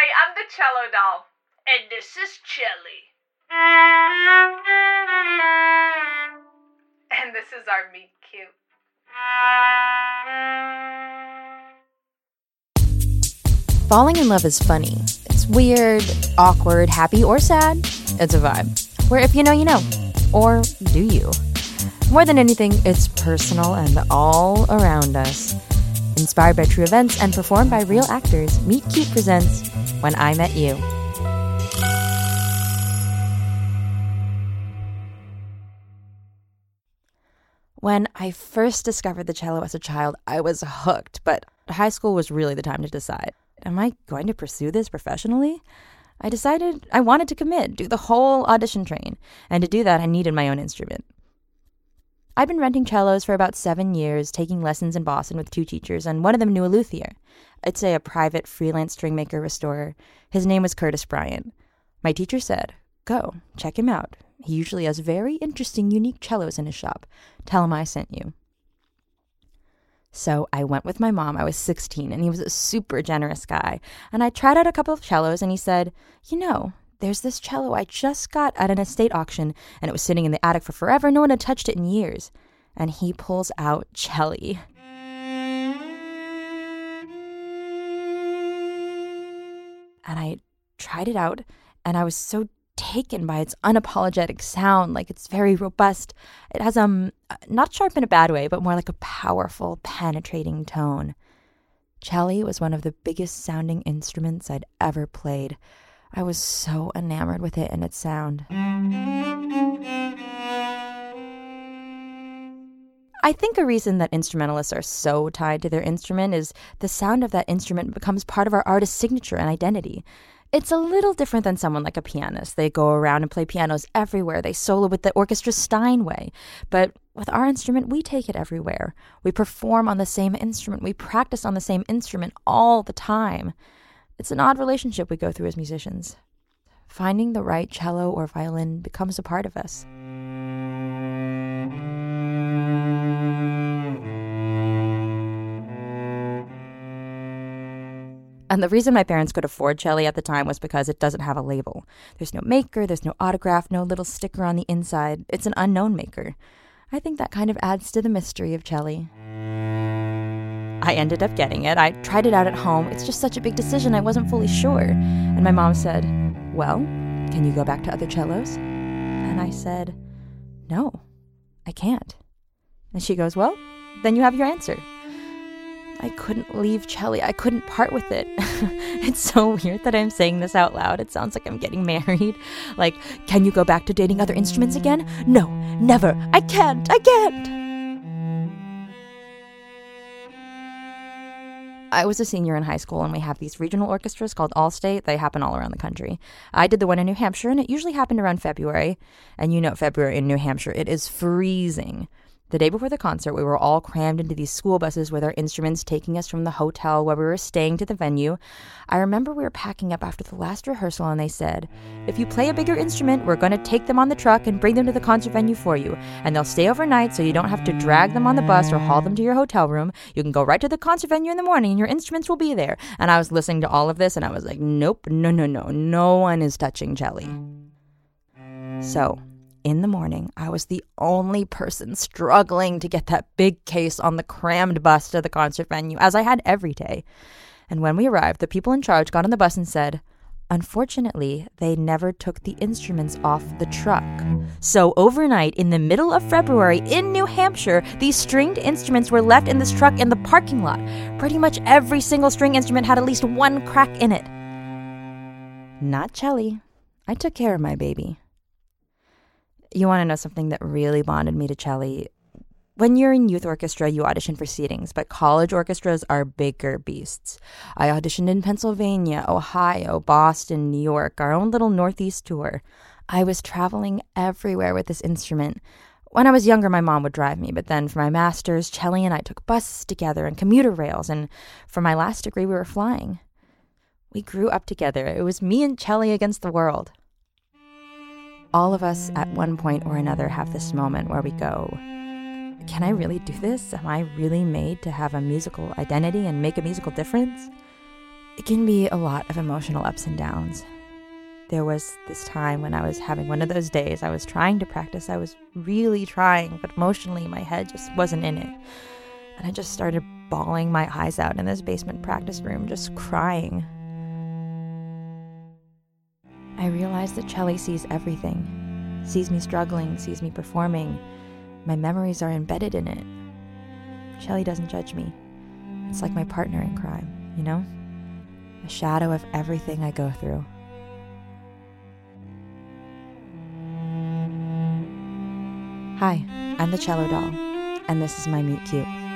Hi, I'm the cello doll. And this is Celli. And this is our meet cute. Falling in love is funny. It's weird, awkward, happy, or sad. It's a vibe. Where if you know, you know. Or do you? More than anything, it's personal and all around us. Inspired by true events and performed by real actors, Meet Cute presents When I Met You. When I first discovered the cello as a child, I was hooked, but high school was really the time to decide. Am I going to pursue this professionally? I decided I wanted to commit, do the whole audition train, and to do that, I needed my own instrument. I've been renting cellos for about seven years, taking lessons in Boston with two teachers, and one of them knew a luthier. I'd say a private freelance string maker restorer. His name was Curtis Bryant. My teacher said, Go, check him out. He usually has very interesting, unique cellos in his shop. Tell him I sent you. So I went with my mom. I was 16, and he was a super generous guy. And I tried out a couple of cellos, and he said, You know, there's this cello I just got at an estate auction, and it was sitting in the attic for forever. No one had touched it in years. And he pulls out Celli. And I tried it out, and I was so taken by its unapologetic sound. Like it's very robust. It has um not sharp in a bad way, but more like a powerful, penetrating tone. Celli was one of the biggest sounding instruments I'd ever played. I was so enamored with it and its sound. I think a reason that instrumentalists are so tied to their instrument is the sound of that instrument becomes part of our artist's signature and identity. It's a little different than someone like a pianist. They go around and play pianos everywhere. They solo with the orchestra Steinway. But with our instrument, we take it everywhere. We perform on the same instrument. We practice on the same instrument all the time. It's an odd relationship we go through as musicians. Finding the right cello or violin becomes a part of us. And the reason my parents could afford Celli at the time was because it doesn't have a label. There's no maker, there's no autograph, no little sticker on the inside. It's an unknown maker. I think that kind of adds to the mystery of Celli. I ended up getting it. I tried it out at home. It's just such a big decision, I wasn't fully sure. And my mom said, Well, can you go back to other cellos? And I said, No, I can't. And she goes, Well, then you have your answer. I couldn't leave Celli. I couldn't part with it. it's so weird that I'm saying this out loud. It sounds like I'm getting married. Like, can you go back to dating other instruments again? No, never. I can't. I can't. I was a senior in high school, and we have these regional orchestras called Allstate. They happen all around the country. I did the one in New Hampshire, and it usually happened around February. And you know, February in New Hampshire, it is freezing. The day before the concert, we were all crammed into these school buses with our instruments taking us from the hotel where we were staying to the venue. I remember we were packing up after the last rehearsal and they said, If you play a bigger instrument, we're going to take them on the truck and bring them to the concert venue for you. And they'll stay overnight so you don't have to drag them on the bus or haul them to your hotel room. You can go right to the concert venue in the morning and your instruments will be there. And I was listening to all of this and I was like, Nope, no, no, no, no one is touching Celli. So, in the morning, I was the only person struggling to get that big case on the crammed bus to the concert venue, as I had every day. And when we arrived, the people in charge got on the bus and said, Unfortunately, they never took the instruments off the truck. So, overnight, in the middle of February in New Hampshire, these stringed instruments were left in this truck in the parking lot. Pretty much every single string instrument had at least one crack in it. Not Celli. I took care of my baby. You want to know something that really bonded me to Celli? When you're in youth orchestra, you audition for seatings, but college orchestras are bigger beasts. I auditioned in Pennsylvania, Ohio, Boston, New York, our own little Northeast tour. I was traveling everywhere with this instrument. When I was younger, my mom would drive me, but then for my master's, Celli and I took buses together and commuter rails, and for my last degree, we were flying. We grew up together. It was me and Celli against the world all of us at one point or another have this moment where we go, Can I really do this? Am I really made to have a musical identity and make a musical difference? it can be a lot of emotional ups and downs. There was this time when I was having one of those days. I was trying to practice. I was really trying, but emotionally, my head just wasn't in it. And I just started bawling my eyes out in this basement practice room, just crying. I realize that Celli sees everything, sees me struggling, sees me performing. My memories are embedded in it. Celli doesn't judge me. It's like my partner in crime, you know? A shadow of everything I go through. Hi, I'm the cello doll, and this is my meet cute.